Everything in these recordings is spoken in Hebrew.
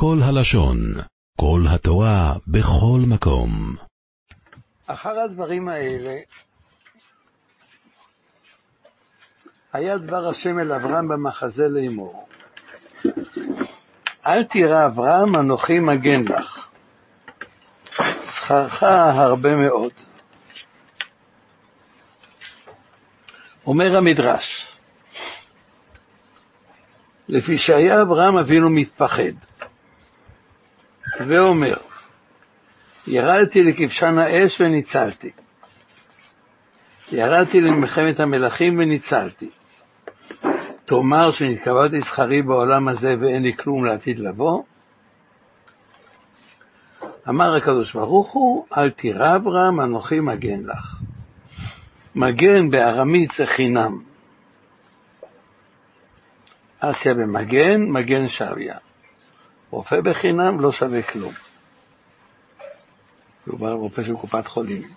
כל הלשון, כל התורה, בכל מקום. אחר הדברים האלה, היה דבר השם אל אברהם במחזה לאמור. אל תירא אברהם, אנוכי מגן לך. שכרך הרבה מאוד. אומר המדרש, לפי שהיה אברהם אבינו מתפחד, ואומר, ירדתי לכבשן האש וניצלתי. ירדתי למלחמת המלכים וניצלתי. תאמר שנתקבלתי שכרי בעולם הזה ואין לי כלום לעתיד לבוא? אמר הקדוש ברוך הוא, אל תירא אברהם, אנוכי מגן לך. מגן בארמית זה חינם. אסיה במגן, מגן שוויה. רופא בחינם לא שווה כלום. בא רופא של קופת חולים.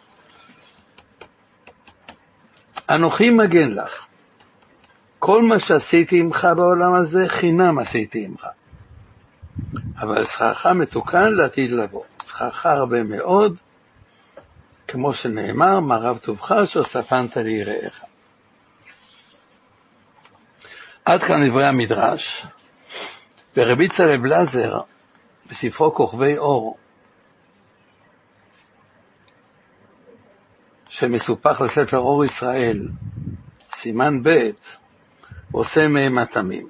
אנוכי מגן לך. כל מה שעשיתי עמך בעולם הזה, חינם עשיתי עמך. אבל שכרך מתוקן לעתיד לבוא. שכרך הרבה מאוד, כמו שנאמר, מה רב טובך אשר ספנת ליראיך. עד כאן דברי המדרש, ורבי צלב לזר, בספרו כוכבי אור, שמסופח לספר אור ישראל, סימן ב', עושה מהם התמים.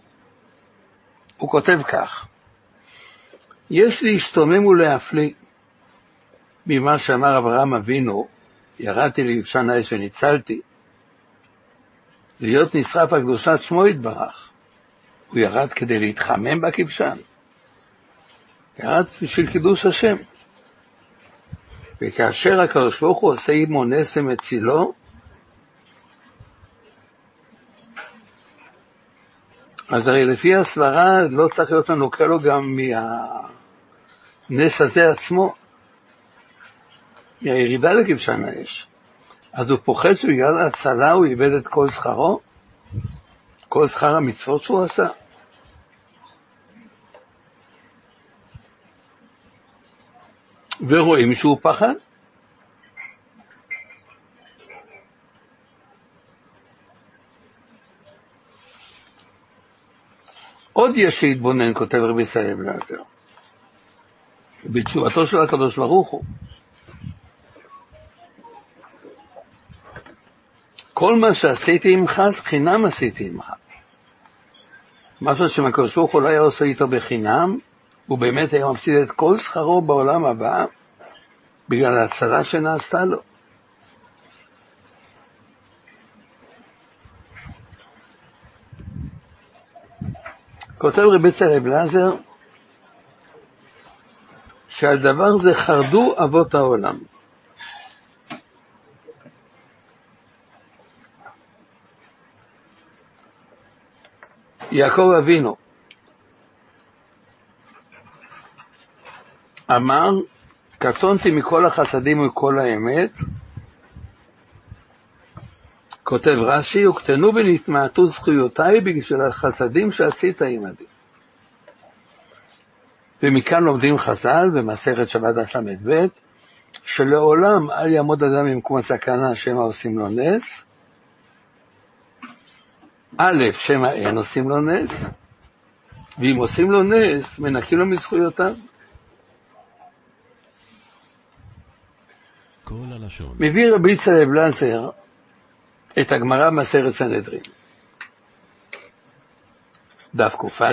הוא כותב כך: יש להשתומם ולהפליא ממה שאמר אברהם אבינו, ירדתי ליבשן האש וניצלתי, להיות נשרף על קדושת שמו יתברך. הוא ירד כדי להתחמם בכבשן. ירד בשביל קידוש השם. וכאשר הקדוש ברוך הוא עושה עמו נס ומצילו, אז הרי לפי הסברה לא צריך להיות לנו כאלו גם מהנס הזה עצמו, מהירידה לכבשן האש. אז הוא פוחד שבגלל ההצלה הוא איבד את כל שכרו? כל שכר המצוות שהוא עשה? ורואים שהוא פחד. עוד יש להתבונן, כותב רבי סלב לעזר, בתשובתו של הקדוש ברוך הוא. כל מה שעשיתי עמך, חינם עשיתי עמך. משהו שהקדוש ברוך הוא לא היה עושה איתו בחינם, הוא באמת היה מפסיד את כל שכרו בעולם הבא, בגלל ההצלה שנעשתה לו. כותב רבי צלב לזר, שעל דבר זה חרדו אבות העולם. יעקב אבינו אמר, קטונתי מכל החסדים ומכל האמת, כותב רש"י, הוקטנו ונתמעטו זכויותיי בגלל החסדים שעשית עמדי. ומכאן לומדים חז"ל במסכת שבת ל"ב, שלעולם אל יעמוד אדם במקום הסכנה שמא עושים לו נס, א', שמא אין עושים לו נס, ואם עושים לו נס, מנקים לו מזכויותיו. מביא רבי צלב לזר את הגמרא במסכת סנהדרין. דף קא,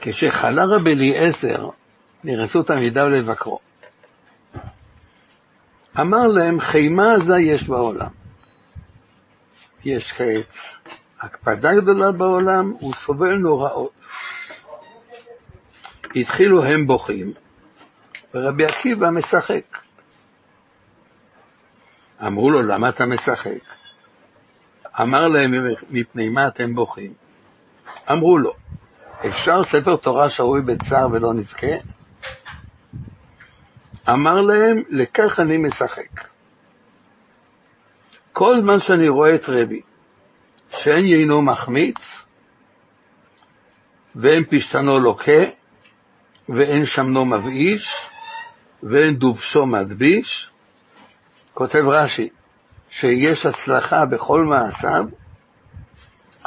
כשחלה רבי אליעזר, נכנסו תלמידיו לבקרו. אמר להם, חימה עזה יש בעולם. יש כעת הקפדה גדולה בעולם, הוא סובל נוראות. התחילו הם בוכים, ורבי עקיבא משחק. אמרו לו, למה אתה משחק? אמר להם, מפני מה אתם בוכים? אמרו לו, אפשר ספר תורה שרוי בצער ולא נבכה? אמר להם, לכך אני משחק. כל זמן שאני רואה את רבי, שאין יינו מחמיץ, ואין פשתנו לוקה, ואין שמנו מבאיש, ואין דובשו מדביש. כותב רש"י, שיש הצלחה בכל מעשיו,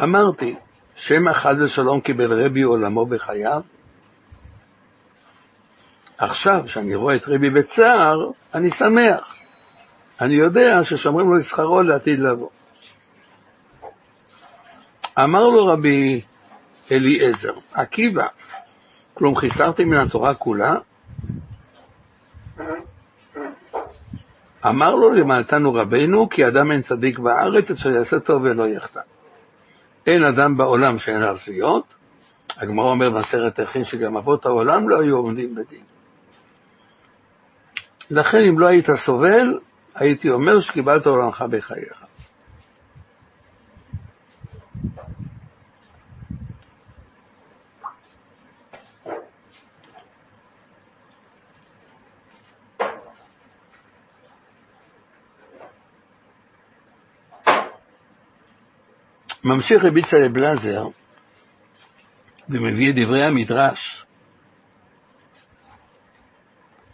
אמרתי, שמא חד ושלום קיבל רבי עולמו בחייו. עכשיו, כשאני רואה את רבי בצער, אני שמח. אני יודע ששומרים לו את שכרו לעתיד לבוא. אמר לו רבי אליעזר, עקיבא, כלום חיסרתי מן התורה כולה? אמר לו למעלתנו רבנו, כי אדם אין צדיק בארץ, אשר יעשה טוב ולא יחטא. אין אדם בעולם שאין עליו זכויות. הגמרא אומר בעשרת הכין שגם אבות העולם לא היו עומדים בדין. לכן אם לא היית סובל, הייתי אומר שקיבלת עולמך בחייך. ממשיך רבי צלב בלזר ומביא את דברי המדרש.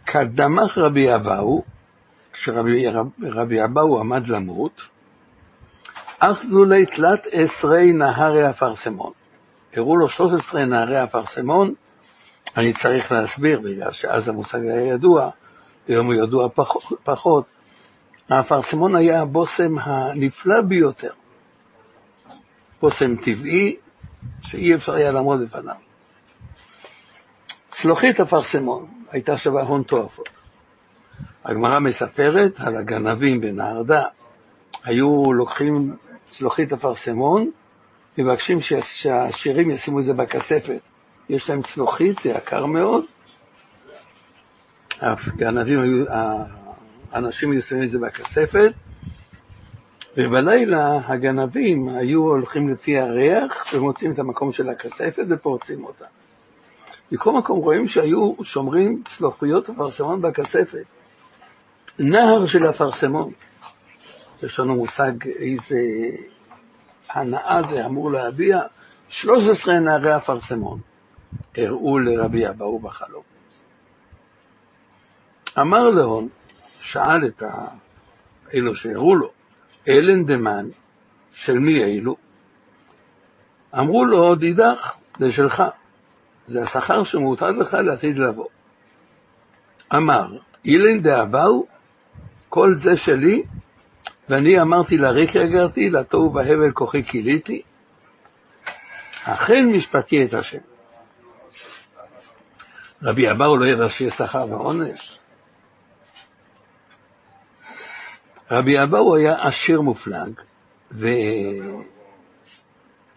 קדמך רבי אבאו, כשרבי אבאו עמד למות, אך זולי תלת עשרי נהרי אפרסמון. הראו לו 13 נהרי אפרסמון, אני צריך להסביר, בגלל שאז המושג היה ידוע, היום הוא ידוע. פחות. האפרסמון היה הבושם הנפלא ביותר. בושם טבעי שאי אפשר היה לעמוד בפניו. צלוחית אפרסמון הייתה שווה הון תועפות. הגמרא מספרת על הגנבים בנהרדה, היו לוקחים צלוחית אפרסמון, מבקשים שהשירים ישימו את זה בכספת. יש להם צלוחית, זה יקר מאוד. הגנבים היו, האנשים היו שמים את זה בכספת, ובלילה הגנבים היו הולכים לפי הריח ומוצאים את המקום של הכספת ופורצים אותה. מכל מקום רואים שהיו שומרים צלוחיות אפרסמון בכספת. נהר של אפרסמון. יש לנו מושג איזה הנאה זה אמור להביע. 13 נערי אפרסמון הראו לרבי אבאו בחלום. אמר להון, שאל את אלו שהראו לו, אלן דמן, של מי אלו? אמרו לו, דידך, זה שלך, זה השכר שמותר לך לעתיד לבוא. אמר, אילן דאבאו, כל זה שלי, ואני אמרתי לריק הגרתי, לתוהו בהבל כוחי כיליתי, אכן משפטי את השם. רבי אבאו לא ידע שיש שכר ועונש. רבי אבאו היה עשיר מופלג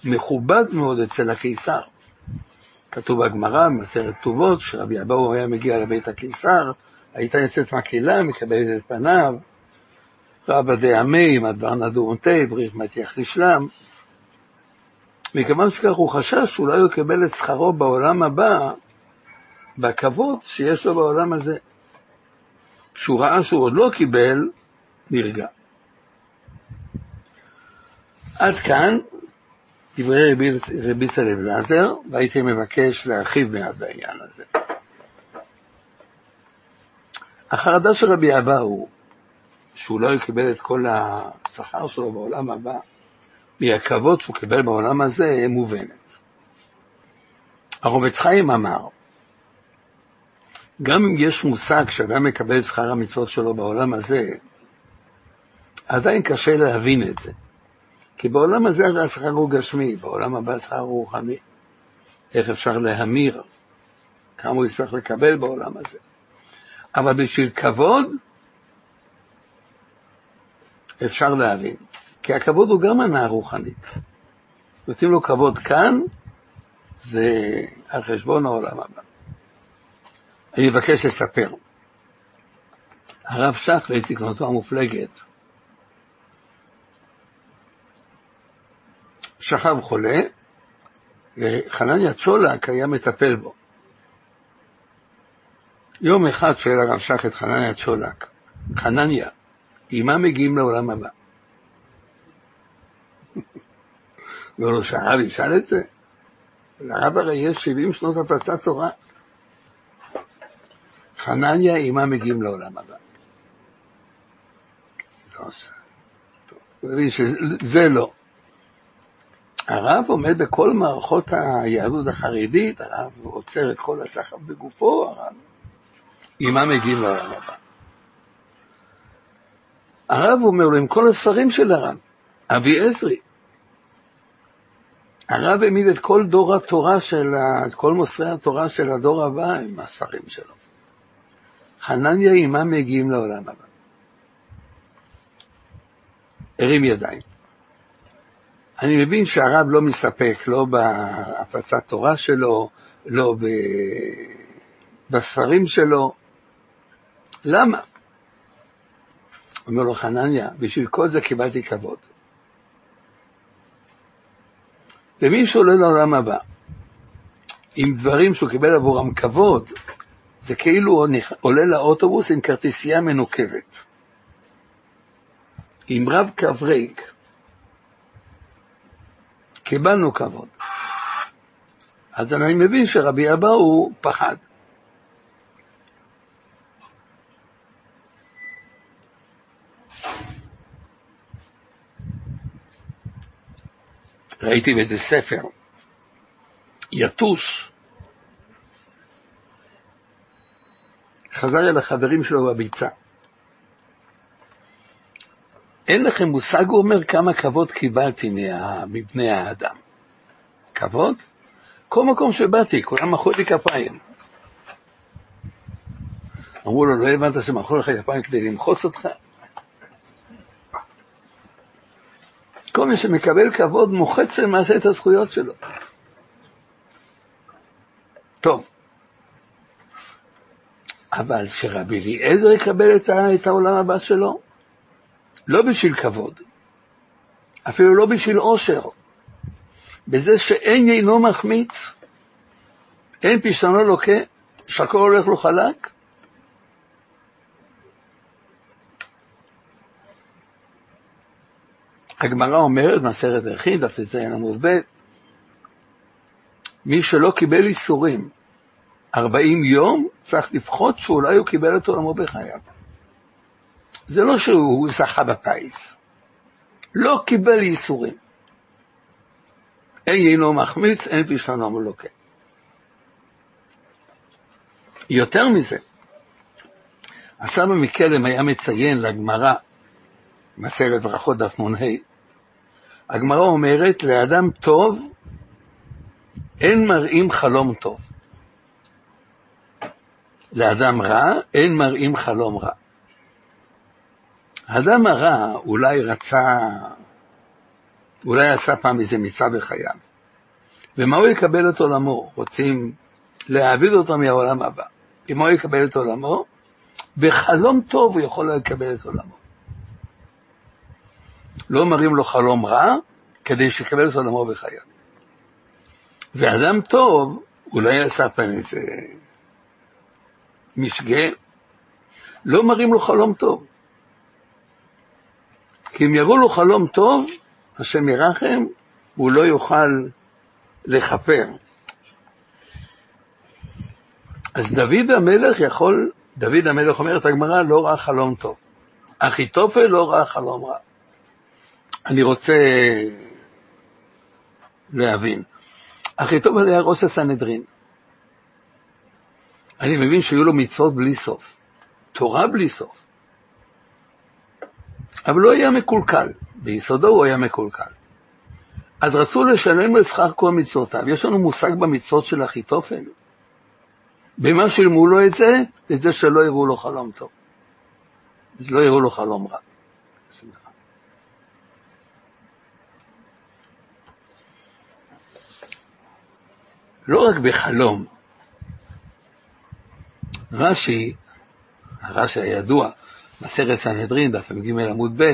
ומכובד מאוד אצל הקיסר. כתוב בגמרא, במסכת כתובות, שרבי אבאו היה מגיע לבית הקיסר, הייתה יוצאת מקהלה, מקבלת את פניו, רבא דעמי, מדבר נדורנטי, בריך מתיח לשלם. מכיוון שכך הוא חשש שאולי הוא יקבל את שכרו בעולם הבא, בכבוד שיש לו בעולם הזה. כשהוא ראה שהוא עוד לא קיבל, נרגע. עד כאן דברי רבי, רבי סלב לזר, והייתי מבקש להרחיב מעט בעניין הזה. החרדה של רבי אבא הוא שהוא לא יקבל את כל השכר שלו בעולם הבא, מהכבוד שהוא קיבל בעולם הזה, מובנת. הרובץ חיים אמר, גם אם יש מושג שאדם מקבל את שכר המצוות שלו בעולם הזה, עדיין קשה להבין את זה. כי בעולם הזה הרי השכר הוא גשמי, בעולם הבא השכר הוא רוחני. איך אפשר להמיר כמה הוא יצטרך לקבל בעולם הזה. אבל בשביל כבוד אפשר להבין. כי הכבוד הוא גם מנה רוחנית. נותנים לו כבוד כאן, זה על חשבון העולם הבא. אני מבקש לספר. הרב שך, לציקנותו המופלגת, שכב חולה, וחנניה צ'ולק היה מטפל בו. יום אחד שואל הרב שך את חנניה צ'ולק, חנניה, עם מה מגיעים לעולם הבא? אומר לו, שהרב ישאל את זה? לרב הרי יש 70 שנות הפצת תורה. חנניה עימה מגיעים לעולם הבא. לא, טוב, מבין שזה לא. הרב עומד בכל מערכות היהדות החרדית, הרב עוצר את כל הסחף בגופו, הרב עימה מגיעים לעולם הבא. הרב אומר לו, עם כל הספרים של הרב, אבי עזרי, הרב העמיד את כל דור התורה של, את כל מוסרי התורה של הדור הבא עם הספרים שלו. חנניה עימם מגיעים לעולם הבא. הרים ידיים. אני מבין שהרב לא מסתפק, לא בהפצת תורה שלו, לא בספרים שלו. למה? אומר לו חנניה, בשביל כל זה קיבלתי כבוד. ומי שעולה לעולם הבא עם דברים שהוא קיבל עבורם כבוד, זה כאילו הוא עולה לאוטובוס עם כרטיסייה מנוקבת. עם רב קו ריק. קיבלנו כבוד. אז אני מבין שרבי אבאו פחד. ראיתי באיזה ספר, יתוש, חזר אל החברים שלו בביצה. אין לכם מושג, הוא אומר, כמה כבוד קיבלתי מבני האדם. כבוד? כל מקום שבאתי, כולם מחאו לי כפיים. אמרו לו, לא הבנת שמחאו לך כפיים כדי למחוץ אותך? כל מי שמקבל כבוד מוחץ למעשה את הזכויות שלו. טוב, אבל שרבי אליעזר יקבל את, העולם הבא שלו, לא בשביל כבוד, אפילו לא בשביל עושר, בזה שאין אינו מחמיץ, אין פשענו לוקה, שהכל הולך לו חלק, הגמרא אומרת, מסרת ערכין, דף ט"ז עמוד ב', מי שלא קיבל איסורים 40 יום, צריך לפחות שאולי הוא קיבל את עולמו בחייו. זה לא שהוא זכה בפיס, לא קיבל איסורים. אין יינו מחמיץ, אין פשענו מלוקה. יותר מזה, הסבא מקלם היה מציין לגמרא, מסרת ברכות דף נ"ה, הגמרא אומרת, לאדם טוב אין מראים חלום טוב. לאדם רע אין מראים חלום רע. האדם הרע אולי רצה, אולי עשה פעם איזה מצווה בחייו. ומה הוא יקבל את עולמו? רוצים להעביד אותו מהעולם הבא. ומה הוא יקבל את עולמו? בחלום טוב הוא יכול לקבל את עולמו. לא מראים לו חלום רע, כדי שיקבל את עולמו בחייו. ואדם טוב, אולי עשה פעם איזה משגה, לא מראים לו חלום טוב. כי אם יראו לו חלום טוב, השם ירחם, הוא לא יוכל לכפר. אז דוד המלך יכול, דוד המלך אומרת הגמרא, לא ראה חלום טוב. אחיתופל לא ראה חלום רע. אני רוצה להבין. אחיתופל היה ראש הסנהדרין. אני מבין שהיו לו מצוות בלי סוף, תורה בלי סוף. אבל לא היה מקולקל, ביסודו הוא היה מקולקל. אז רצו לשלם לו שכר כל מצוותיו. יש לנו מושג במצוות של אחיתופל. במה שילמו לו את זה? את זה שלא יראו לו חלום טוב. לא יראו לו חלום רע. לא רק בחלום. רש"י, הרש"י הידוע, מסרת סנהדרין, דף מ"ג עמוד ב',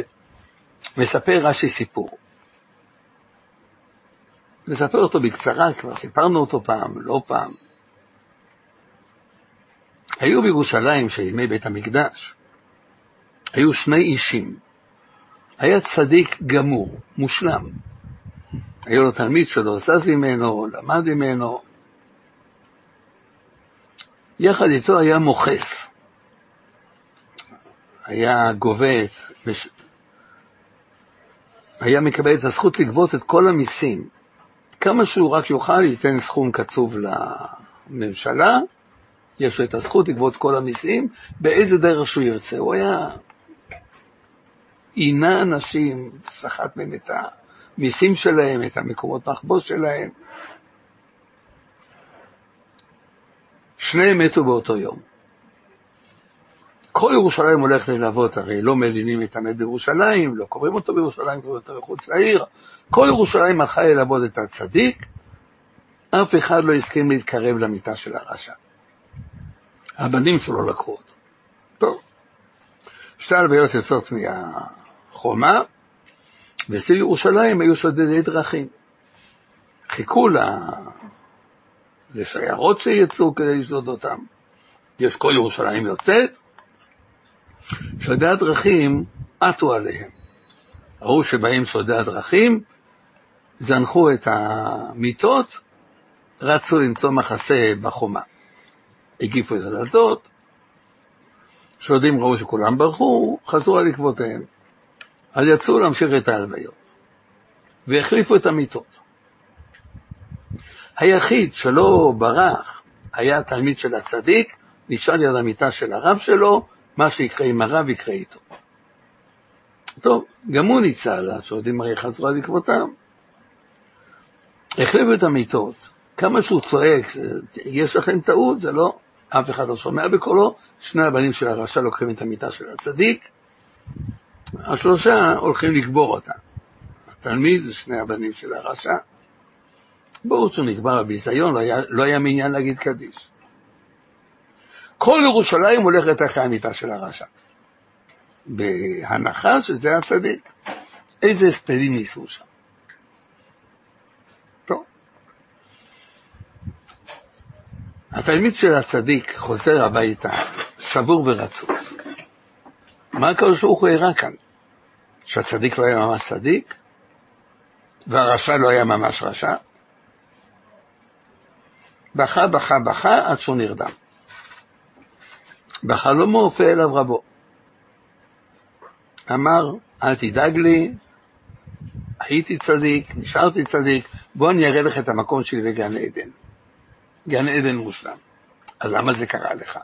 מספר רש"י סיפור. נספר אותו בקצרה, כבר סיפרנו אותו פעם, לא פעם. היו בירושלים של ימי בית המקדש, היו שני אישים. היה צדיק גמור, מושלם, היה לו תלמיד שלו, זז ממנו, למד ממנו. יחד איתו היה מוכס. היה גובה, היה מקבל את הזכות לגבות את כל המיסים. כמה שהוא רק יוכל, ייתן סכום קצוב לממשלה, יש לו את הזכות לגבות כל המיסים, באיזה דרך שהוא ירצה. הוא היה עינה אנשים, סחט מהם את המיסים שלהם, את המקומות מחבוס שלהם. שניהם מתו באותו יום. כל ירושלים הולך ללוות, הרי לא מלינים את המת בירושלים, לא קוראים אותו בירושלים, קוראים אותו מחוץ לעיר. כל ירושלים הלכה ללוות את הצדיק, אף אחד לא הסכים להתקרב למיטה של הרשע. הבנים שלו לקחו אותו. טוב, שתי הלוויות יוצאות מהחומה, וסביב ירושלים היו שודדי דרכים. חיכו לה... לשיירות שיצאו כדי לשדוד אותם. יש כל ירושלים יוצאת, שודדי הדרכים עטו עליהם. ראו שבאים שודדי הדרכים, זנחו את המיטות, רצו למצוא מחסה בחומה. הגיפו את הדלתות, שודדים ראו שכולם ברחו, חזרו על עקבותיהם. אז יצאו להמשיך את ההלוויות, והחליפו את המיטות. היחיד שלא ברח היה תלמיד של הצדיק, נשאר ליד המיטה של הרב שלו, מה שיקרה עם הרב יקרה איתו. טוב, גם הוא ניצל, השודדים הרי חזרו על עקבותם. החליפו את המיטות, כמה שהוא צועק, יש לכם טעות, זה לא, אף אחד לא שומע בקולו, שני הבנים של הרשע לוקחים את המיטה של הצדיק, השלושה הולכים לקבור אותה. התלמיד זה שני הבנים של הרשע, ברור שהוא נקבר בביזיון, לא היה, לא היה מעניין להגיד קדיש. כל ירושלים הולכת אחרי המיטה של הרשע. בהנחה שזה הצדיק. איזה הספדים ניסו שם. התלמיד של הצדיק חוזר הביתה, שבור ורצוץ. מה הקדוש ברוך הוא הראה כאן? שהצדיק לא היה ממש צדיק? והרשע לא היה ממש רשע? בכה, בכה, בכה, עד שהוא נרדם. בחלומו הופיע אליו רבו. אמר, אל תדאג לי, הייתי צדיק, נשארתי צדיק, בוא אני אראה לך את המקום שלי בגן עדן. גן עדן מושלם. אז למה זה קרה לך?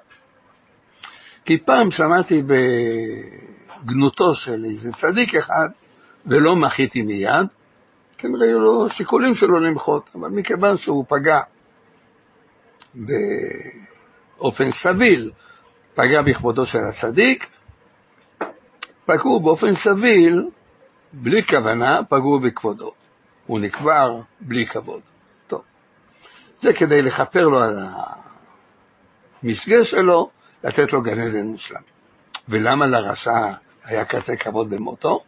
כי פעם שמעתי בגנותו של איזה צדיק אחד, ולא מחיתי מיד, כנראה היו לו שיקולים שלו למחות, אבל מכיוון שהוא פגע באופן סביל, פגע בכבודו של הצדיק, פגעו באופן סביל, בלי כוונה, פגעו בכבודו. הוא נקבר בלי כבוד. טוב. זה כדי לכפר לו על המשגה שלו, לתת לו גן עדן מושלם. ולמה לרשע היה כזה כבוד במותו?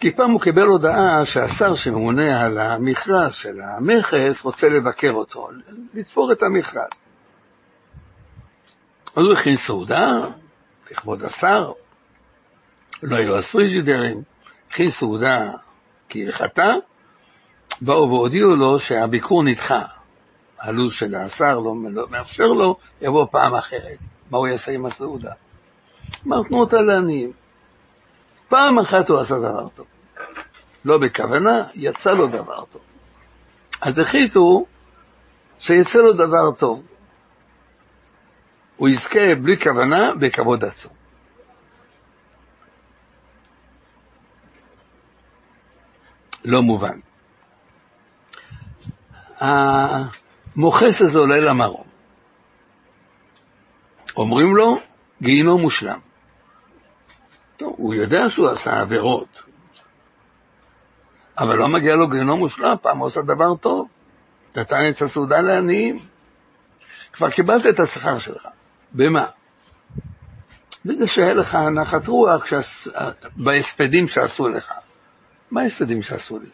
כי פעם הוא קיבל הודעה שהשר שממונה על המכרז של המכס רוצה לבקר אותו, לתפור את המכרז. אז הוא הכין סעודה לכבוד השר, לא היו אז פריג'ידרים, הכין סעודה כהלכתה, באו והודיעו לו שהביקור נדחה. הלו"ז של השר לא, לא מאפשר לו, יבוא פעם אחרת. מה הוא יעשה עם הסעודה? אמר, תנו אותה לעניים. פעם אחת הוא עשה דבר טוב. לא בכוונה, יצא לו דבר טוב. אז החליטו שיצא לו דבר טוב. הוא יזכה בלי כוונה בכבוד עצום. לא מובן. המוכס הזה עולה למרום. אומרים לו, גיהינום מושלם. טוב, הוא יודע שהוא עשה עבירות, אבל לא מגיע לו גיהנום מושלם, פעם הוא עושה דבר טוב. נתן את הסעודה לעניים. כבר קיבלת את השכר שלך. במה? בזה שהיה לך נחת רוח שעש... בהספדים שעשו לך. מה ההספדים שעשו לי?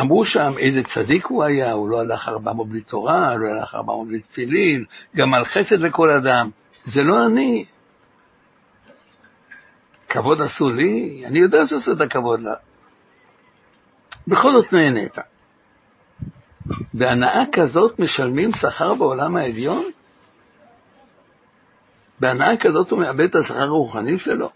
אמרו שם איזה צדיק הוא היה, הוא לא הלך ארבע מאות בלי תורה, לא הלך ארבע מאות בלי תפילין, גם על חסד לכל אדם. זה לא אני. כבוד עשו לי? אני יודע שעשו את הכבוד לה. בכל זאת נהנית. בהנאה כזאת משלמים שכר בעולם העליון? בהנאה כזאת הוא מאבד את השכר הרוחני שלו?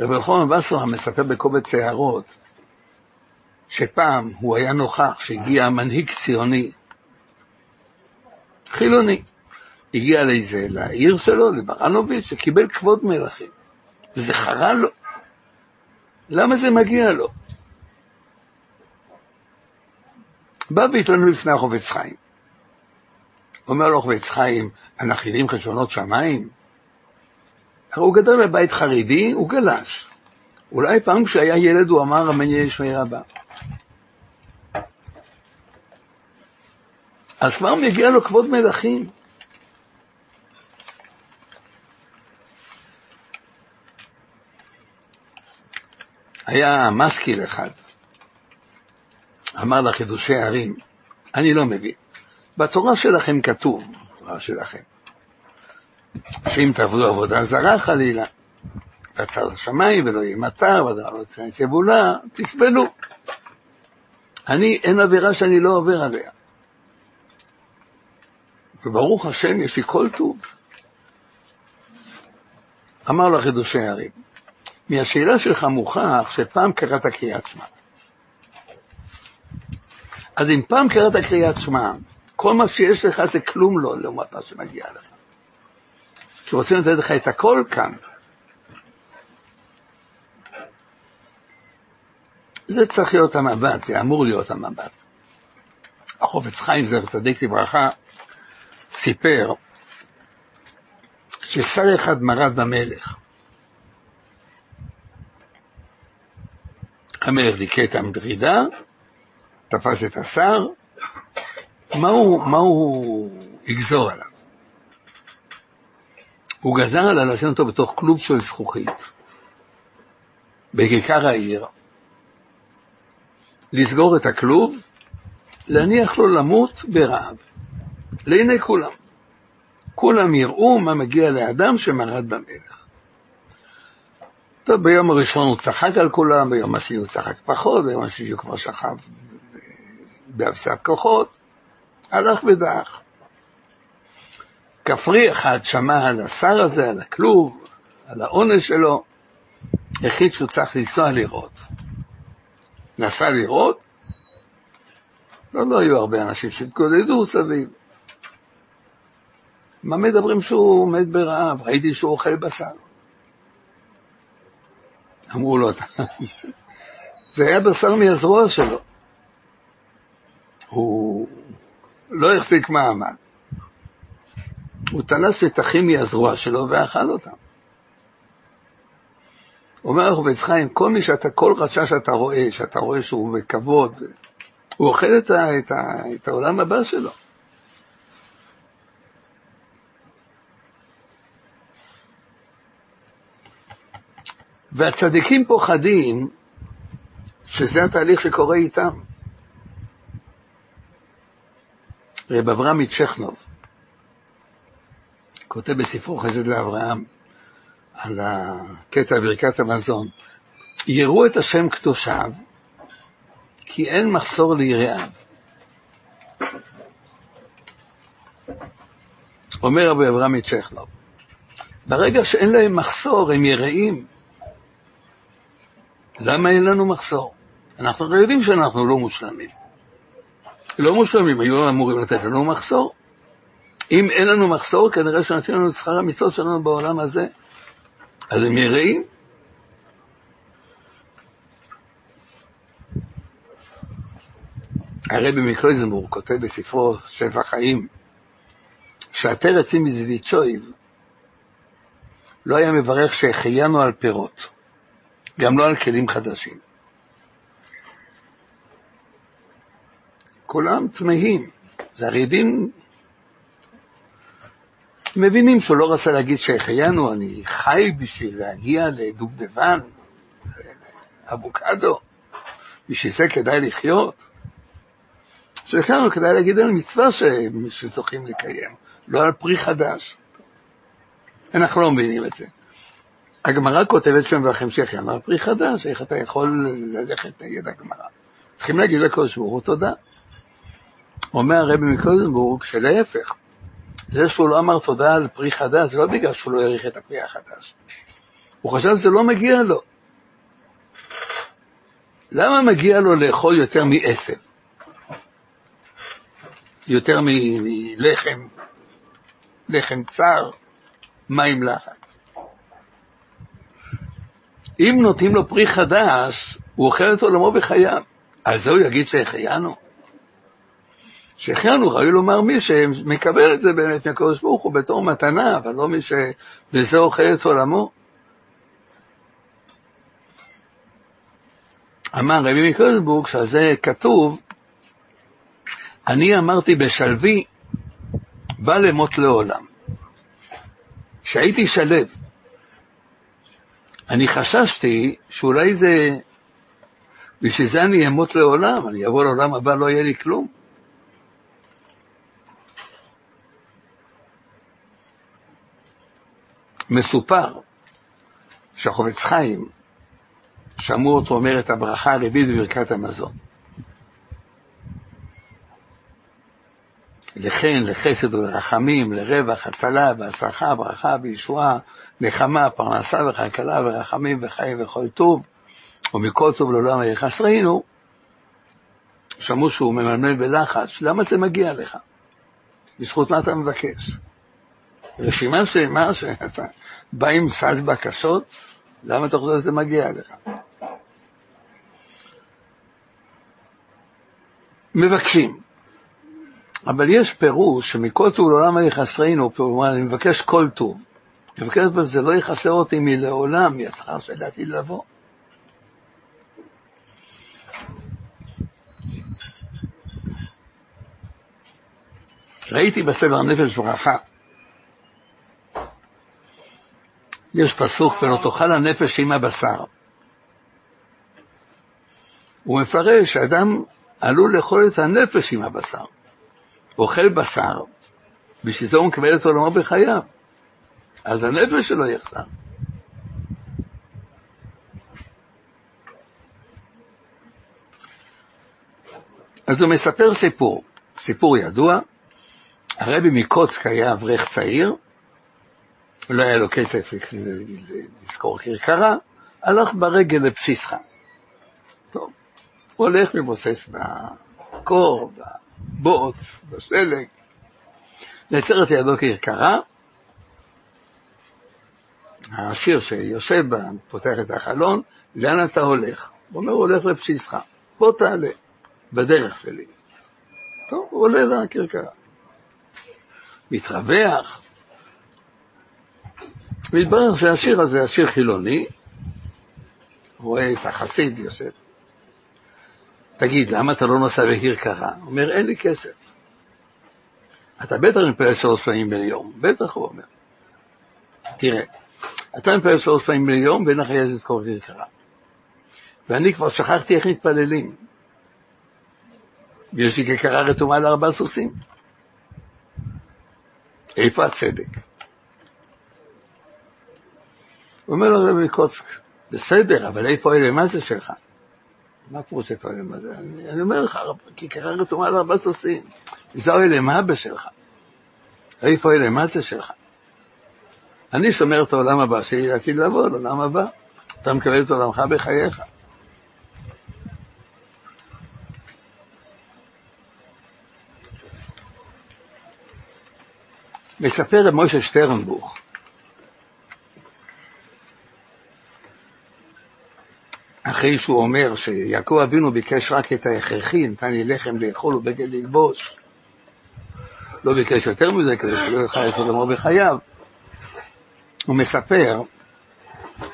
רבי אלחון וסרם מספר בקובץ הערות שפעם הוא היה נוכח שהגיע מנהיג ציוני, חילוני, הגיע לאיזה, לעיר שלו, לברנוביץ', שקיבל כבוד מלכים, וזה חרה לו. למה זה מגיע לו? בא והתלונן לפני החופץ חיים. אומר לו חופץ חיים, אנחנו יודעים חשבונות שמיים? הוא גדל בבית חרדי, הוא גלש. אולי פעם כשהיה ילד הוא אמר אמן יהיה שמי רבה. אז כבר מגיע לו כבוד מלכים. היה משכיל אחד, אמר לחידושי ערים, אני לא מבין, בתורה שלכם כתוב, בתורה שלכם, שאם תעבדו עבודה זרה חלילה, בצד השמיים ולא יהיה מטר, ודבר לא תהיה יבולה, תסבלו. אני, אין עבירה שאני לא עובר עליה. וברוך השם, יש לי כל טוב. אמר לו חידושי הערים, מהשאלה שלך מוכח שפעם קראת קריאת שמע. אז אם פעם קראת קריאת שמע, כל מה שיש לך זה כלום לא לעומת מה שמגיע לך. כי רוצים לתת לך את הכל כאן. זה צריך להיות המבט, זה אמור להיות המבט. החופץ חיים זכר צדיק לברכה סיפר ששר אחד מרד במלך. המלך דיכא את המדרידה, תפס את השר, מה הוא, מה הוא יגזור עליו? הוא גזר עליו לשים אותו בתוך כלוב של זכוכית, בכיכר העיר, לסגור את הכלוב, להניח לו למות ברעב, לעיני כולם. כולם יראו מה מגיע לאדם שמרד במלך. טוב, ביום הראשון הוא צחק על כולם, ביום השני הוא צחק פחות, ביום השני הוא כבר שכב באפסת כוחות, הלך ודעך. כפרי אחד שמע על השר הזה, על הכלוב, על העונש שלו, החליט שהוא צריך לנסוע לראות. נסע לראות, לא, לא היו הרבה אנשים שהתגודדו סביב. מה מדברים שהוא מת ברעב? ראיתי שהוא אוכל בשר. אמרו לו, זה היה בשר מהזרוע שלו. הוא לא החזיק מעמד. הוא תלש שטחים מהזרוע שלו ואכל אותם. אומר החופץ חיים, כל מי שאתה, כל רשע שאתה רואה, שאתה רואה שהוא בכבוד, הוא אוכל את, ה, את, ה, את העולם הבא שלו. והצדיקים פוחדים שזה התהליך שקורה איתם. רב אברהם מצ'כנוב כותב בספרו חסד לאברהם על הקטע ברכת המזון, יראו את השם קדושיו, כי אין מחסור ליראיו. אומר רבי אברהם מצ'כנוב, ברגע שאין להם מחסור, הם יראים. למה אין לנו מחסור? אנחנו יודעים שאנחנו לא מושלמים. לא מושלמים, היו אמורים לתת לנו מחסור. אם אין לנו מחסור, כנראה שנתנו לנו את שכר המצוות שלנו בעולם הזה. אז הם יראים. הרבי מקלויזנבורג כותב בספרו שפע חיים, שהתרץ עם מזידיצ'ויב לא היה מברך שהחיינו על פירות, גם לא על כלים חדשים. כולם הרי דין מבינים שהוא לא רצה להגיד שהחיינו, אני חי בשביל להגיע לדובדבן, אבוקדו, בשביל זה כדאי לחיות. שהחיינו כדאי להגיד על מצווה שזוכים לקיים, לא על פרי חדש. אנחנו לא מבינים את זה. הגמרא כותבת שם ולכם שהחיינו על פרי חדש, איך אתה יכול ללכת נגד הגמרא? צריכים להגיד לקדוש ברוך הוא תודה. אומר הרבי מקודנבורג שלהפך, זה שהוא לא אמר תודה על פרי חדש, זה לא בגלל שהוא לא העריך את הפרי החדש. הוא חשב שזה לא מגיע לו. למה מגיע לו לאכול יותר מעשר? יותר מלחם, לחם צר, מים לחץ. אם נותנים לו פרי חדש, הוא אוכל את עולמו בחייו. על זה הוא יגיד שהחיינו? שהחיינו, ראוי לומר מי שמקבל את זה באמת מהקדוש ברוך הוא בתור מתנה, אבל לא מי שבזה אוכל את עולמו. אמר רבי מקודנבורג שעל זה כתוב, אני אמרתי בשלוי, בא למות לעולם. כשהייתי שלו, אני חששתי שאולי זה, בשביל זה אני אמות לעולם, אני אבוא לעולם הבא, לא יהיה לי כלום. מסופר שהחובץ חיים, שמעו אותו אומר את הברכה הרביעית בברכת המזון. לכן, לחסד ולרחמים, לרווח, הצלה והצלחה, ברכה וישועה, נחמה, פרנסה וכלכלה ורחמים וחיים וכל טוב, ומכל טוב לעולם היחסרנו, שמעו שהוא ממלמל בלחץ, למה זה מגיע לך? בזכות מה אתה מבקש? רשימה שלמה שאתה בא עם סל בקשות, למה אתה חושב שזה מגיע לך? מבקשים. אבל יש פירוש שמכל טוב לעולם היחסרנו, כלומר, אני מבקש כל טוב. אני מבקש בזה לא יחסר אותי מלעולם, מהשכר שלדעתי לבוא. ראיתי בספר נפש ברכה, יש פסוק, ולא תאכל הנפש עם הבשר. הוא מפרש שאדם עלול לאכול את הנפש עם הבשר. אוכל בשר, בשביל זה הוא מקבל את עולמו בחייו. אז הנפש שלו יחסר. אז הוא מספר סיפור, סיפור ידוע, הרבי מקוצק היה אברך צעיר, לא היה לו כסף לזכור כרכרה, הלך ברגל לבסיסך. טוב, הוא הולך מבוסס בקור, בבוץ, בשלג, נעצרת לידו כרכרה, העשיר שיושב בה, פותח את החלון, לאן אתה הולך? הוא אומר, הוא הולך לבסיסך, בוא תעלה, בדרך שלי. טוב, הוא עולה לכרכרה. מתרווח, והתברר שהשיר הזה, השיר חילוני, רואה את החסיד יושב. תגיד, למה אתה לא נוסע בכרכרה? הוא אומר, אין לי כסף. אתה בטח מתפלל שלוש פעמים ביום. בטח, הוא אומר. תראה, אתה מתפלל שלוש פעמים ביום, ואין לך ילד לזכור כרכרה. ואני כבר שכחתי איך מתפללים. ויש לי כרכרה רתומה לארבעה סוסים. איפה הצדק? אומר לו רבי קוצק, בסדר, אבל איפה אלה, מה זה שלך? מה פירוש איפה אלה, מה זה? אני, אני אומר לך, כיכרה רתומה לארבעה סוסים, זהו מה אבא שלך? איפה אלה, מה זה שלך? אני שומר את העולם הבא שלי לעתיד לבוא, לעולם הבא. אתה מקבל את עולמך בחייך. מספר רב מוישה שטרנבוך, אחרי שהוא אומר שיעקב אבינו ביקש רק את ההכרחי, נתן לי לחם לאכול ובגד ללבוש. לא ביקש יותר מזה כדי שלא יאכל את עולמו בחייו. הוא מספר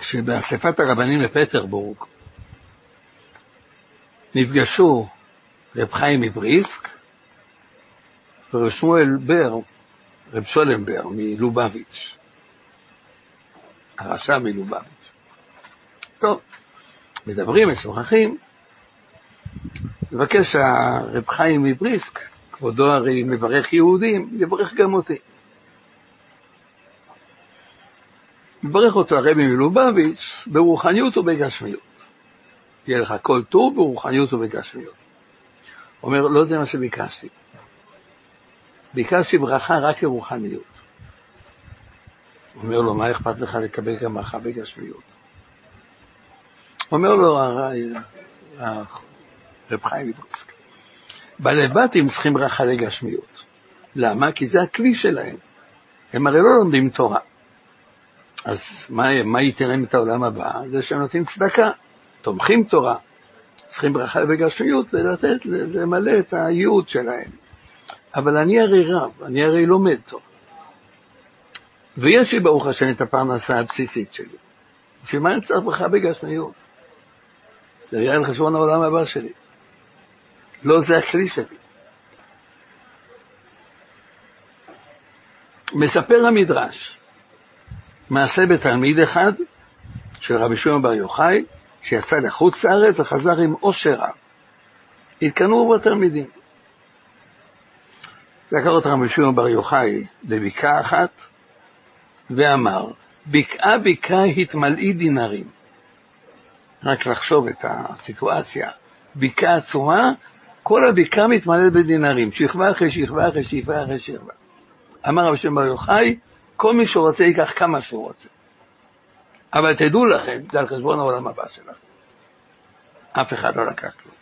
שבאספת הרבנים בפטרבורג נפגשו רב חיים מבריסק ורב שמואל בר, רב שולם בר מלובביץ', הרשע מלובביץ'. טוב, מדברים, משוחחים, מבקש שהרב חיים מבריסק, כבודו הרי מברך יהודים, יברך גם אותי. מברך אותו הרבי מלובביץ' ברוחניות ובגשמיות. יהיה לך כל טוב ברוחניות ובגשמיות. אומר, לא זה מה שביקשתי. ביקשתי ברכה רק לרוחניות. אומר לו, מה אכפת לך לקבל גם ברכה בגשמיות? אומר לו הרב חיים מבריסק, בעלי בתים צריכים ברכה לגשמיות. למה? כי זה הכלי שלהם. הם הרי לא לומדים תורה. אז מה, מה ייתן להם את העולם הבא? זה שהם נותנים צדקה, תומכים תורה, צריכים ברכה בגשמיות לתת, למלא את הייעוד שלהם. אבל אני הרי רב, אני הרי לומד תורה. ויש לי ברוך השם את הפרנסה הבסיסית שלי. בשביל מה אני צריך ברכה בגשמיות? זה יהיה על חשבון העולם הבא שלי. לא זה הכלי שלי. מספר המדרש, מעשה בתלמיד אחד של רבי שמעון בר יוחאי, שיצא לחוץ לארץ וחזר עם עושר רב. התקנאו בו תלמידים. לקח אותם רבי שמעון בר יוחאי לבקעה אחת, ואמר, בקעה בקעה התמלאי דינרים. רק לחשוב את הסיטואציה, בקעה עצומה, כל הבקעה מתמלאת בדינרים, שכבה אחרי שכבה אחרי שכבה אחרי שכבה. אמר רבי שמעון בר יוחאי, כל מי שרוצה ייקח כמה שהוא רוצה. אבל תדעו לכם, זה על חשבון העולם הבא שלכם. אף אחד לא לקח כלום.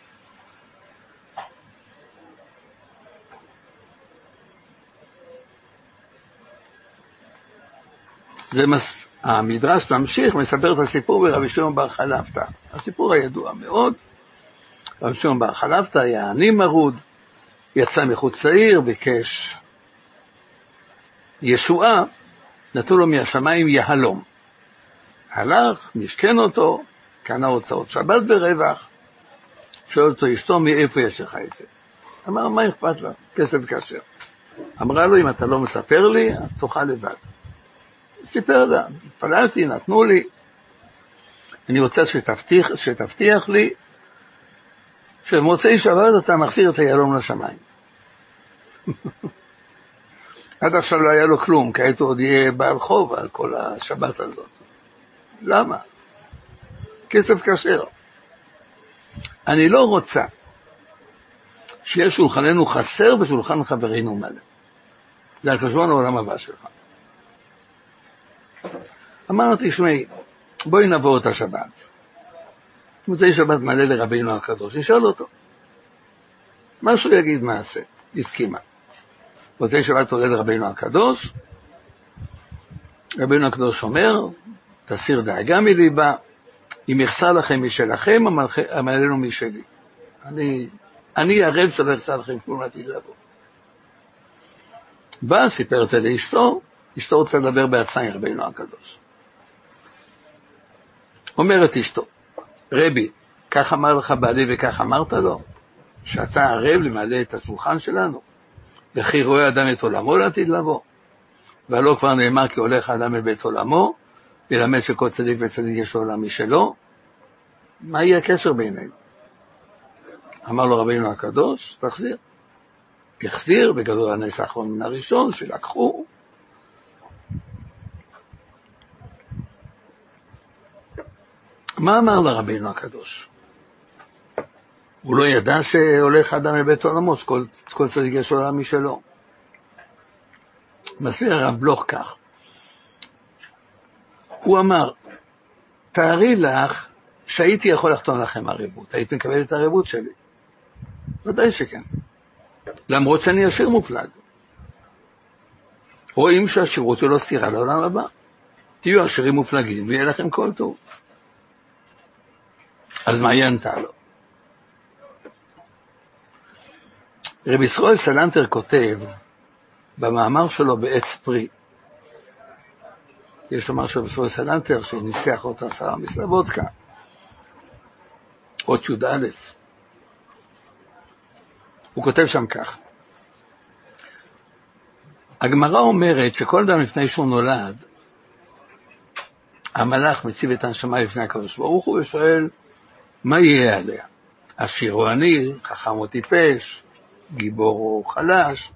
זה מס... המדרש ממשיך, מספר את הסיפור ברבי שמעון בר חלפתא. הסיפור הידוע מאוד. רבי שמעון בר חלפתא היה עני מרוד, יצא מחוץ לעיר, ביקש ישועה, נתנו לו מהשמיים יהלום. הלך, משכן אותו, קנה הוצאות שבת ברווח, שואל אותו אשתו, מאיפה יש לך את זה? אמר, מה אכפת לה? כסף כשר. אמרה לו, אם אתה לא מספר לי, תאכל לבד. סיפר לה, התפללתי, נתנו לי. אני רוצה שתבטיח, שתבטיח לי שבמוצאי שבת אתה מחזיר את היהלום לשמיים. עד עכשיו לא היה לו כלום, כעת הוא עוד יהיה בעל חוב על כל השבת הזאת. למה? כסף כשר. אני לא רוצה שיהיה שולחננו חסר ושולחן חברינו מלא. זה על חשבון העולם הבא שלך. אמרתי, תשמעי, בואי נעבור את השבת. מוצאי שבת מלא לרבינו הקדוש, נשאל אותו. מה שהוא יגיד מעשה, הסכימה. מוצאי שבת עולה לרבינו הקדוש, רבינו הקדוש אומר, תסיר דאגה מליבה, אם יחסר לכם משלכם, עמלנו משלי. אני, אני ערב שלא יחסר לכם כלום לעתיד לבוא. בא, סיפר את זה לאשתו, אשתו רוצה לדבר בעצמה עם רבינו הקדוש. אומרת אשתו, רבי, כך אמר לך בעלי וכך אמרת לו? שאתה ערב למלא את השולחן שלנו? וכי רואה אדם את עולמו לעתיד לבוא? והלא כבר נאמר כי הולך האדם אל בית עולמו, ללמד שכל צדיק וצדיק יש לו עולם משלו? מה יהיה הקשר בינינו? אמר לו רבינו הקדוש, תחזיר. החזיר, בגדול הנס האחרון מן הראשון, שלקחו, מה אמר לרבינו הקדוש? הוא לא ידע שהולך אדם לבית עולמו, שכל צדיק יש עולם משלו. מסביר הרב בלוך כך, הוא אמר, תארי לך שהייתי יכול לחתום לכם ערבות, היית מקבלת את הערבות שלי? ודאי שכן. למרות שאני עשיר מופלג. רואים שהשירות הוא לא סתירה לעולם הבא. תהיו עשירים מופלגים ויהיה לכם כל טוב. אז מה היא ענתה לו? רבי ישראל סלנטר כותב במאמר שלו בעץ פרי, יש לומר של רבי ישראל סלנטר שניסח אותו עשרה מסלבות כאן, אות י"א, הוא כותב שם כך: הגמרא אומרת שכל אדם לפני שהוא נולד, המלאך מציב את הנשמה לפני הקדוש ברוך הוא ושואל, מה יהיה עליה? עשיר או עני, חכם או טיפש, גיבור או חלש.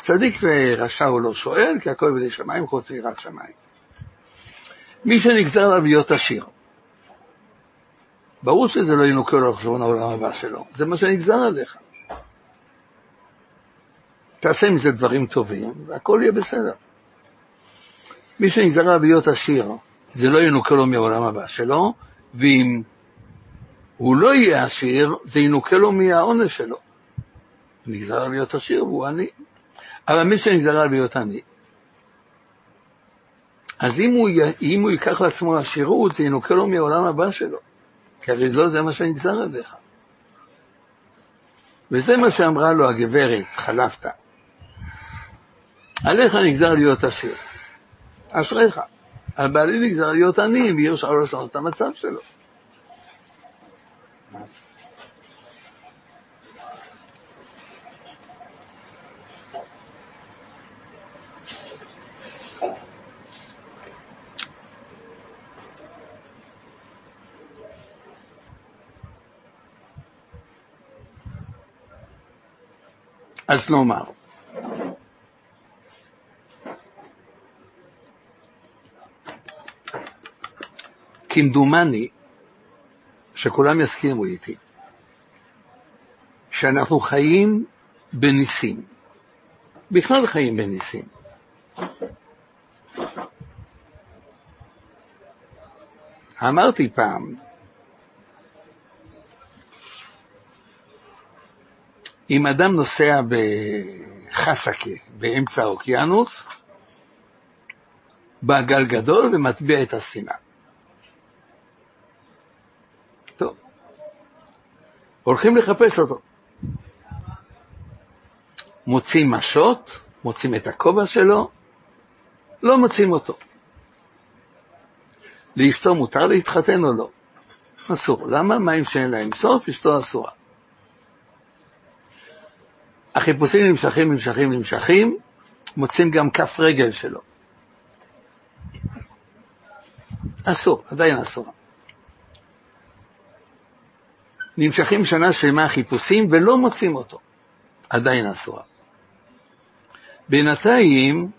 צדיק ורשע הוא לא שואל, כי הכל בידי שמיים חוץ מיראת שמיים. מי שנגזר עליו להיות עשיר. ברור שזה לא ינוקה לו לחשבון העולם הבא שלו, זה מה שנגזר עליך. תעשה מזה דברים טובים, והכל יהיה בסדר. מי שנגזר עליו להיות עשיר, זה לא ינוקה לו מהעולם הבא שלו, ואם הוא לא יהיה עשיר, זה ינוקה לו מהעונש שלו. נגזר עליו להיות עשיר והוא עני. אבל מי שנגזר עליו להיות עני, אז אם הוא, אם הוא ייקח לעצמו עשירות, זה ינוקה לו מהעולם הבא שלו. כי הרי לא זה מה שנגזר עליך. וזה מה שאמרה לו הגברת, חלפת. עליך נגזר להיות עשיר. אשריך. על בעלי נגזר להיות עני, ואי אפשר לשנות את המצב שלו. אז נאמר, כמדומני שכולם יסכימו איתי, שאנחנו חיים בניסים, בכלל חיים בניסים. אמרתי פעם, אם אדם נוסע בחסקה, באמצע האוקיינוס, בא גל גדול ומטביע את הספינה. הולכים לחפש אותו. מוצאים משות, מוצאים את הכובע שלו, לא מוצאים אותו. לאשתו מותר להתחתן או לא? אסור. למה? מים שאין להם סוף, אשתו אסורה. החיפושים נמשכים, נמשכים, נמשכים, מוצאים גם כף רגל שלו. אסור, עדיין אסור. נמשכים שנה שלמה חיפושים ולא מוצאים אותו, עדיין אסור. בינתיים,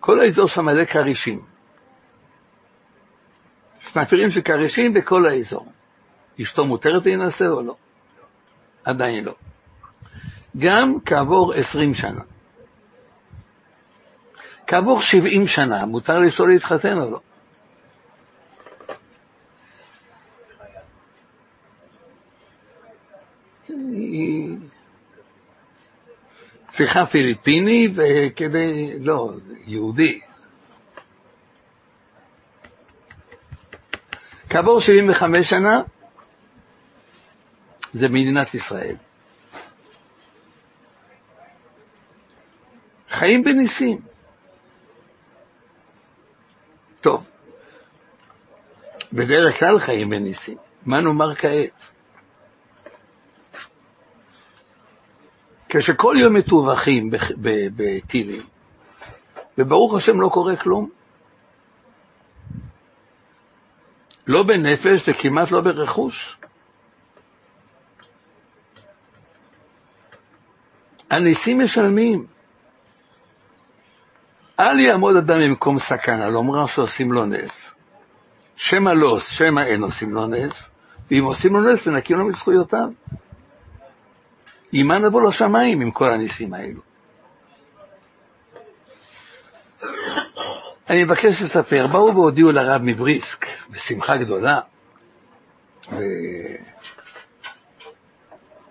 כל האזור שם מלא כרישים. סנפירים של כרישים בכל האזור. אשתו מותרת להינשא או לא? עדיין לא. גם כעבור עשרים שנה. כעבור שבעים שנה, מותר לאשתו להתחתן או לא? צריכה פיליפיני וכדי, לא, יהודי. כעבור 75 שנה זה מדינת ישראל. חיים בניסים. טוב, בדרך כלל חיים בניסים. מה נאמר כעת? כשכל יום מטווחים בטילים, וברוך השם לא קורה כלום. לא בנפש וכמעט לא ברכוש. הניסים משלמים. אל יעמוד אדם במקום סכנה, לומר שעושים לו נס. שמא לא, שמא אין עושים לו נס, ואם עושים לו נס, מנקים לו מזכויותיו. עם מה נבוא לשמיים עם כל הניסים האלו? אני מבקש לספר, באו והודיעו לרב מבריסק, בשמחה גדולה,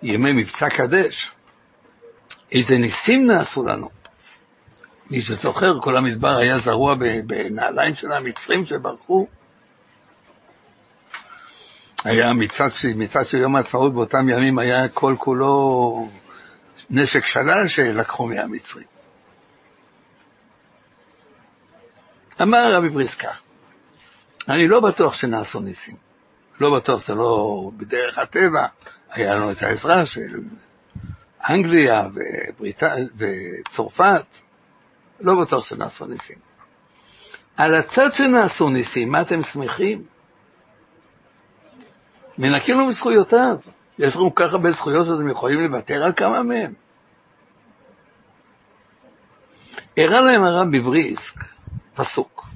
וימי מבצע קדש, איזה ניסים נעשו לנו. מי שזוכר, כל המדבר היה זרוע בנעליים של המצרים שברחו. היה מצד, מצד של יום העצמאות באותם ימים היה כל כולו נשק שלל שלקחו מהמצרים. אמר רבי בריסקה, אני לא בטוח שנעשו ניסים. לא בטוח, זה לא בדרך הטבע, היה לנו את העזרה של אנגליה ובריט... וצרפת, לא בטוח שנעשו ניסים. על הצד שנעשו ניסים, מה אתם שמחים? מנקים לו מזכויותיו. יש לנו כל כך הרבה זכויות שאתם יכולים לוותר על כמה מהם. הראה להם הרב בבריסק פסוק.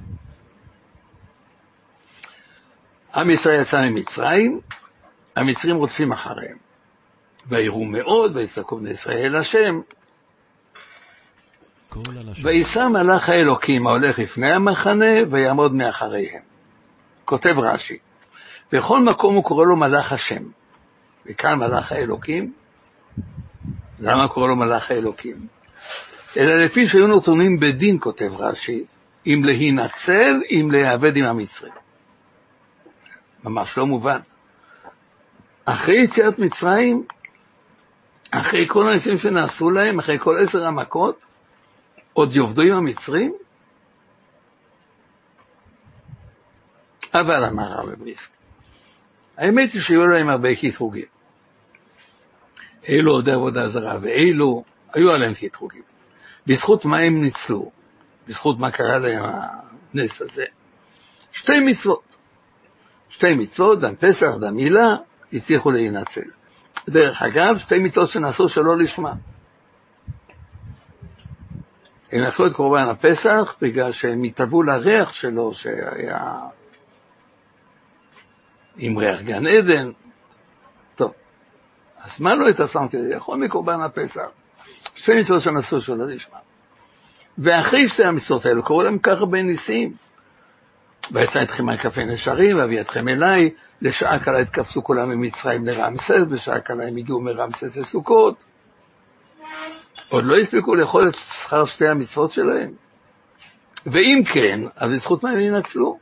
עם ישראל יצא ממצרים, המצרים רודפים אחריהם. ויראו מאוד, ויצעקו בני ישראל אל השם. ויישא מלאך האלוקים ההולך לפני המחנה, ויעמוד מאחריהם. כותב רש"י, בכל מקום הוא קורא לו מלאך השם. וכאן מלאך האלוקים. למה קורא לו מלאך האלוקים? אלא לפי שהיו נתונים בדין, כותב רש"י, אם להינצל, אם להיאבד עם המצרים. ממש לא מובן. אחרי יציאת מצרים, אחרי כל הניסים שנעשו להם, אחרי כל עשר המכות, עוד יעבדו עם המצרים? אבל אמר הרב בריסק, האמת היא שהיו להם הרבה קטרוגים. אלו עוד עבודה זרה, ואלו, היו עליהם קטרוגים. בזכות מה הם ניצלו? בזכות מה קרה להם הנס הזה? שתי מצוות. שתי מצוות, דם פסח, דם מילה, הצליחו להינצל. דרך אגב, שתי מצוות שנעשו שלא לשמה. הם אכלו את קורבן הפסח בגלל שהם התאבו לריח שלו, שהיה עם ריח גן עדן. טוב, אז מה לא התעצמם כדי לאכול מקורבן הפסח? שתי מצוות שנעשו שלא לשמה. ואחרי שתי המצוות האלו קראו להם כך הרבה ניסים. ויצא אתכם על כפי נשרים, ואביא אתכם אליי, לשעה קלה התקפצו כולם ממצרים לרמסס, בשעה קלה הם הגיעו מרמסס לסוכות. עוד לא הספיקו לאכול את שכר שתי המצוות שלהם. ואם כן, אז בזכות מה הם ינצלו?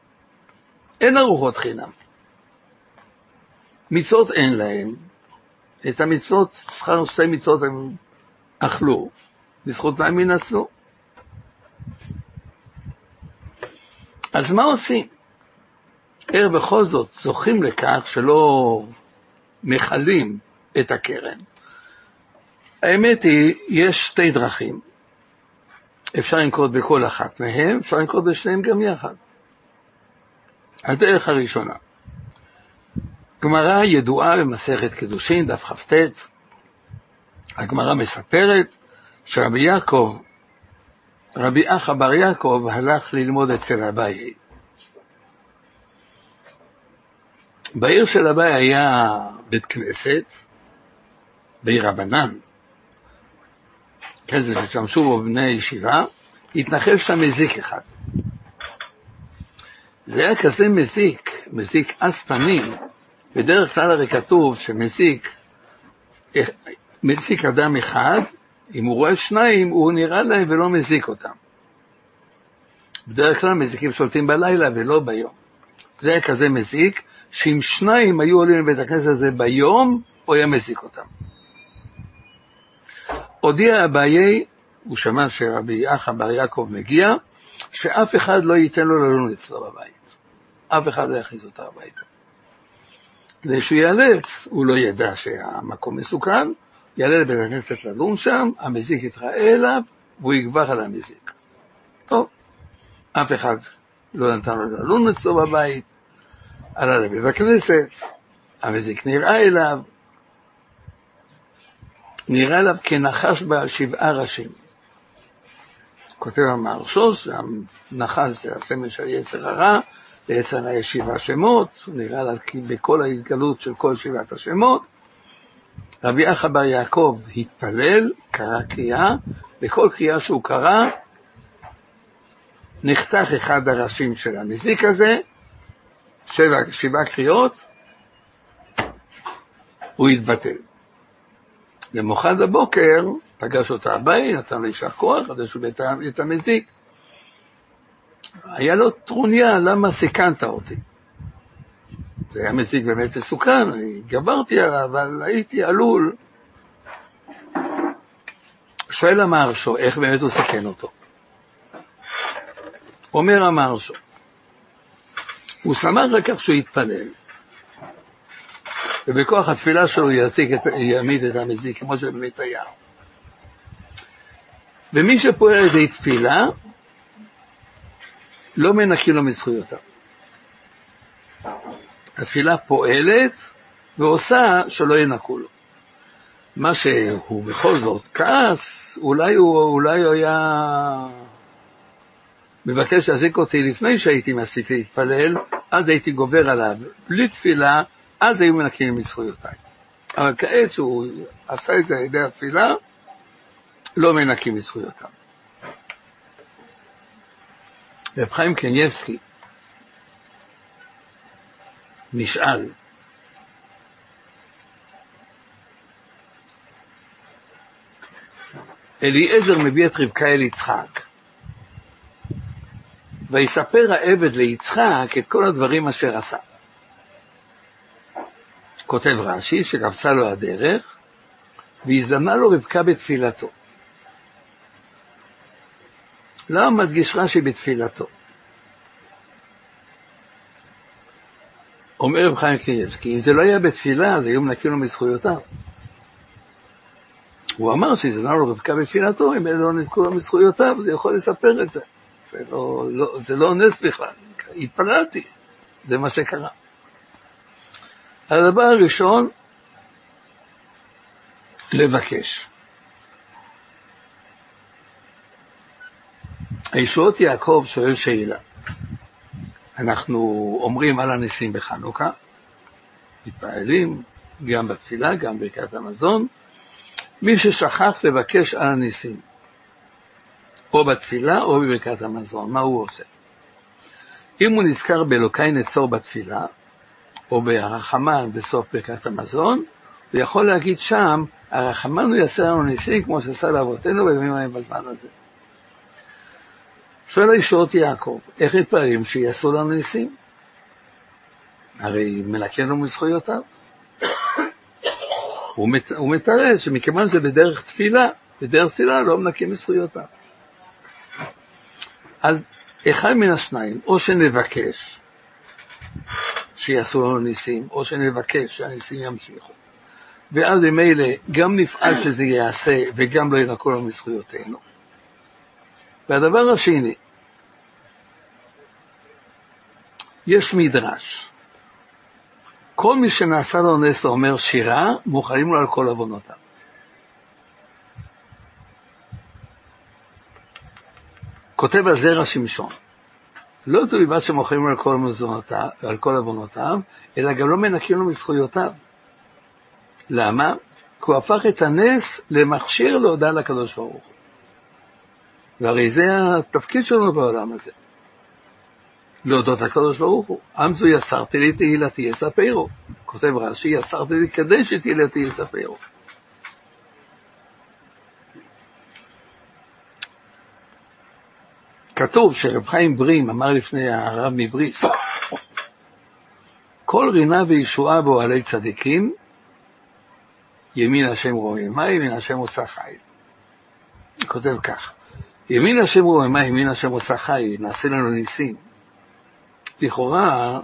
אין ארוחות חינם. מצוות אין להם, את המצוות, שכר שתי מצוות הם אכלו, בזכות מה הם ינצלו? אז מה עושים? איך בכל זאת זוכים לכך שלא מכלים את הקרן? האמת היא, יש שתי דרכים. אפשר לנקוט בכל אחת מהן, אפשר לנקוט בשניהם גם יחד. הדרך הראשונה, גמרא ידועה במסכת קידושין, דף כ"ט, הגמרא מספרת שרבי יעקב רבי אחא בר יעקב הלך ללמוד אצל אביי. בעיר של אביי היה בית כנסת, בעיר רבנן, כזה ששמשו בו בני ישיבה, התנחל שם מזיק אחד. זה היה כזה מזיק, מזיק אספנים, בדרך כלל הרי כתוב שמזיק, מזיק אדם אחד, אם הוא רואה שניים, הוא נראה להם ולא מזיק אותם. בדרך כלל מזיקים שולטים בלילה ולא ביום. זה היה כזה מזיק, שאם שניים היו עולים לבית הכנסת הזה ביום, הוא היה מזיק אותם. הודיע אביי, הוא שמע שרבי אחא בר יעקב מגיע, שאף אחד לא ייתן לו ללון אצלו בבית. אף אחד לא יכניס אותו הביתה. כדי שהוא ייאלץ, הוא לא ידע שהמקום מסוכן, יעלה לבית הכנסת לדון שם, המזיק יתראה אליו, והוא יגבר על המזיק. טוב, אף אחד לא נתן לו לדון אצלו בבית, עלה לבית הכנסת, המזיק נראה אליו, נראה אליו כנחש בעל שבעה ראשים. כותב המהרשוס, הנחש זה הסמל של יצר הרע, הרע יש שבעה שמות, נראה אליו כי בכל ההתגלות של כל שבעת השמות, רבי אחא בר יעקב התפלל, קרא קריאה, בכל קריאה שהוא קרא, נחתך אחד הראשים של המזיק הזה, שבע, שבע קריאות, הוא התבטל. למוחד הבוקר פגש אותה הבית, נתן לו יישר כוח, חדש הוא את המזיק. היה לו טרוניה, למה סיכנת אותי? זה היה מזיק באמת מסוכן, אני גברתי עליו, אבל הייתי עלול. שואל המהרשו, איך באמת הוא סיכן אותו? אומר המהרשו, הוא שמח על כך שהוא יתפלל, ובכוח התפילה שלו יעסיק את, יעמיד את המזיק, כמו שבאמת היה. ומי שפועל על ידי תפילה, לא מנקים לו מזכויותיו. התפילה פועלת ועושה שלא ינקו לו. מה שהוא בכל זאת כעס, אולי הוא, אולי הוא היה מבקש להזיק אותי לפני שהייתי מספיק להתפלל, אז הייתי גובר עליו. בלי תפילה, אז היו מנקים מזכויותיי. אבל כעת שהוא עשה את זה על ידי התפילה, לא מנקים מזכויותיו. רב חיים קניבסקי נשאל, אליעזר מביא את רבקה אל יצחק, ויספר העבד ליצחק את כל הדברים אשר עשה. כותב רש"י, שקפצה לו הדרך, והזדמנה לו רבקה בתפילתו. למה מדגיש רש"י בתפילתו? אומר רב חיים קניבסקי, אם זה לא היה בתפילה, אז היו מנקים לו מזכויותיו. הוא אמר שהזדמנה לו רבקה בתפילתו, אם אלה לא נתקו לו מזכויותיו, הוא יכול לספר את זה. זה לא, לא, זה לא נס בכלל, התפללתי, זה מה שקרה. הדבר הראשון, לבקש. הישועות יעקב שואל שאלה. אנחנו אומרים על הניסים בחנוכה, מתפעלים גם בתפילה, גם ברכת המזון. מי ששכח לבקש על הניסים, או בתפילה או בברכת המזון, מה הוא עושה? אם הוא נזכר באלוקי נצור בתפילה, או ברחמן בסוף ברכת המזון, הוא יכול להגיד שם, הרחמן הוא יעשה לנו ניסים כמו שעשה לאבותינו בימים ההם בזמן הזה. שואל הישועות יעקב, איך מתפללים שיעשו לנו ניסים? הרי מנקה לנו מזכויותיו. הוא, מת, הוא מתרץ שמכיוון שזה בדרך תפילה, בדרך תפילה לא מנקים מזכויותיו. אז אחד מן השניים, או שנבקש שיעשו לנו ניסים, או שנבקש שהניסים ימשיכו. ואז ממילא גם נפעל שזה ייעשה וגם לא ינקו לנו מזכויותינו. והדבר השני, יש מדרש. כל מי שנעשה לו נס ואומר שירה, מוכנים לו על כל עוונותיו. כותב על זרע שמשון, לא זו בלבד שמוכרים על כל על כל עוונותיו, אלא גם לא מנקים לו מזכויותיו. למה? כי הוא הפך את הנס למכשיר להודעה לקדוש ברוך הוא. והרי זה התפקיד שלנו בעולם הזה. להודות לקדוש ברוך הוא. עם זו יצרתי לי תהילתי יספרו. כותב רש"י, יצרתי לי כדי שתהילתי יספרו. כתוב שרב חיים ברים אמר לפני הרב מבריס, כל רינה וישועה באוהלי צדיקים, ימין השם רוממה, ימין השם עושה. הוא כותב כך, ימין השם רוממה, ימין השם עושה חיל, נעשה לנו ניסים. לכאורה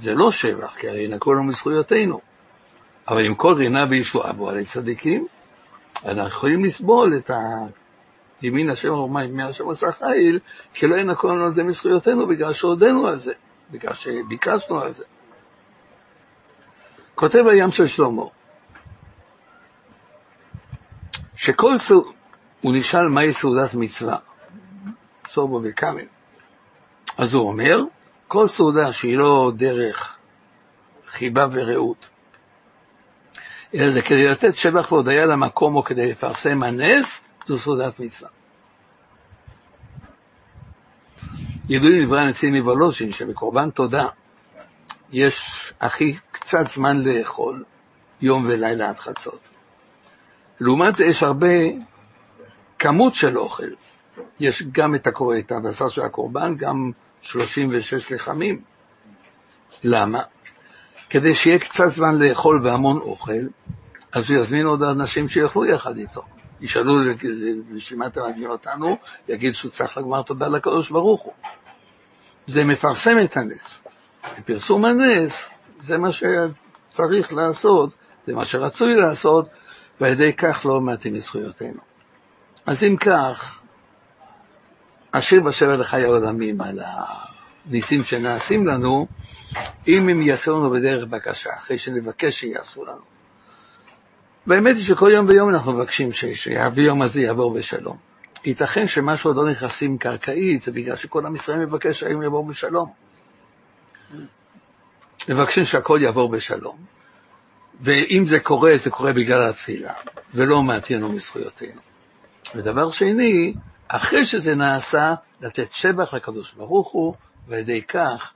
זה לא שבח, כי הרי נקרו לנו מזכויותינו. אבל עם כל רינה וישועה באוהלי צדיקים, אנחנו יכולים לסבול את ימין השם רומי, ימין השם עשה חיל, כי לא ינקו לנו על זה מזכויותינו בגלל שהודינו על זה, בגלל שביקשנו על זה. כותב הים של שלמה, שכל סעודה, הוא נשאל מהי סעודת מצווה, סובו וקאמל. אז הוא אומר, כל סעודה שהיא לא דרך חיבה ורעות, אלא זה כדי לתת שבח והודיה למקום או כדי לפרסם הנס, זו סעודת מצווה. ידועים דברי הנציב מוולוז'ין שבקורבן תודה יש הכי קצת זמן לאכול, יום ולילה עד חצות. לעומת זה יש הרבה כמות של אוכל. יש גם את את הבשר של הקורבן, גם 36 לחמים. למה? כדי שיהיה קצת זמן לאכול והמון אוכל, אז הוא יזמין עוד אנשים שיאכלו יחד איתו. ישאלו לשם אתם מביאים אותנו, יגיד שהוא צריך לגמר תודה לקדוש ברוך הוא. זה מפרסם את הנס. פרסום הנס זה מה שצריך לעשות, זה מה שרצוי לעשות, ועל ידי כך לא מעטים מזכויותינו. אז אם כך, אשיר בשבר לחיי העולמים על הניסים שנעשים לנו, אם הם יעשו לנו בדרך בקשה, אחרי שנבקש שיעשו לנו. והאמת היא שכל יום ויום אנחנו מבקשים שהיום הזה יעבור בשלום. ייתכן שמה שעוד לא נכנסים קרקעית זה בגלל שכל עם ישראל מבקש שהיום יעבור בשלום. מבקשים שהכל יעבור בשלום. ואם זה קורה, זה קורה בגלל התפילה, ולא מעטיינו מזכויותינו. ודבר שני, אחרי שזה נעשה, לתת שבח לקדוש ברוך הוא, ועל ידי כך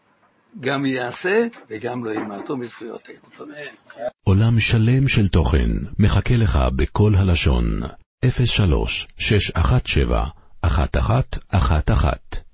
גם יעשה וגם לא ימעטו מזכויותינו. תודה. עולם שלם של תוכן מחכה לך בכל הלשון, 03 617 1111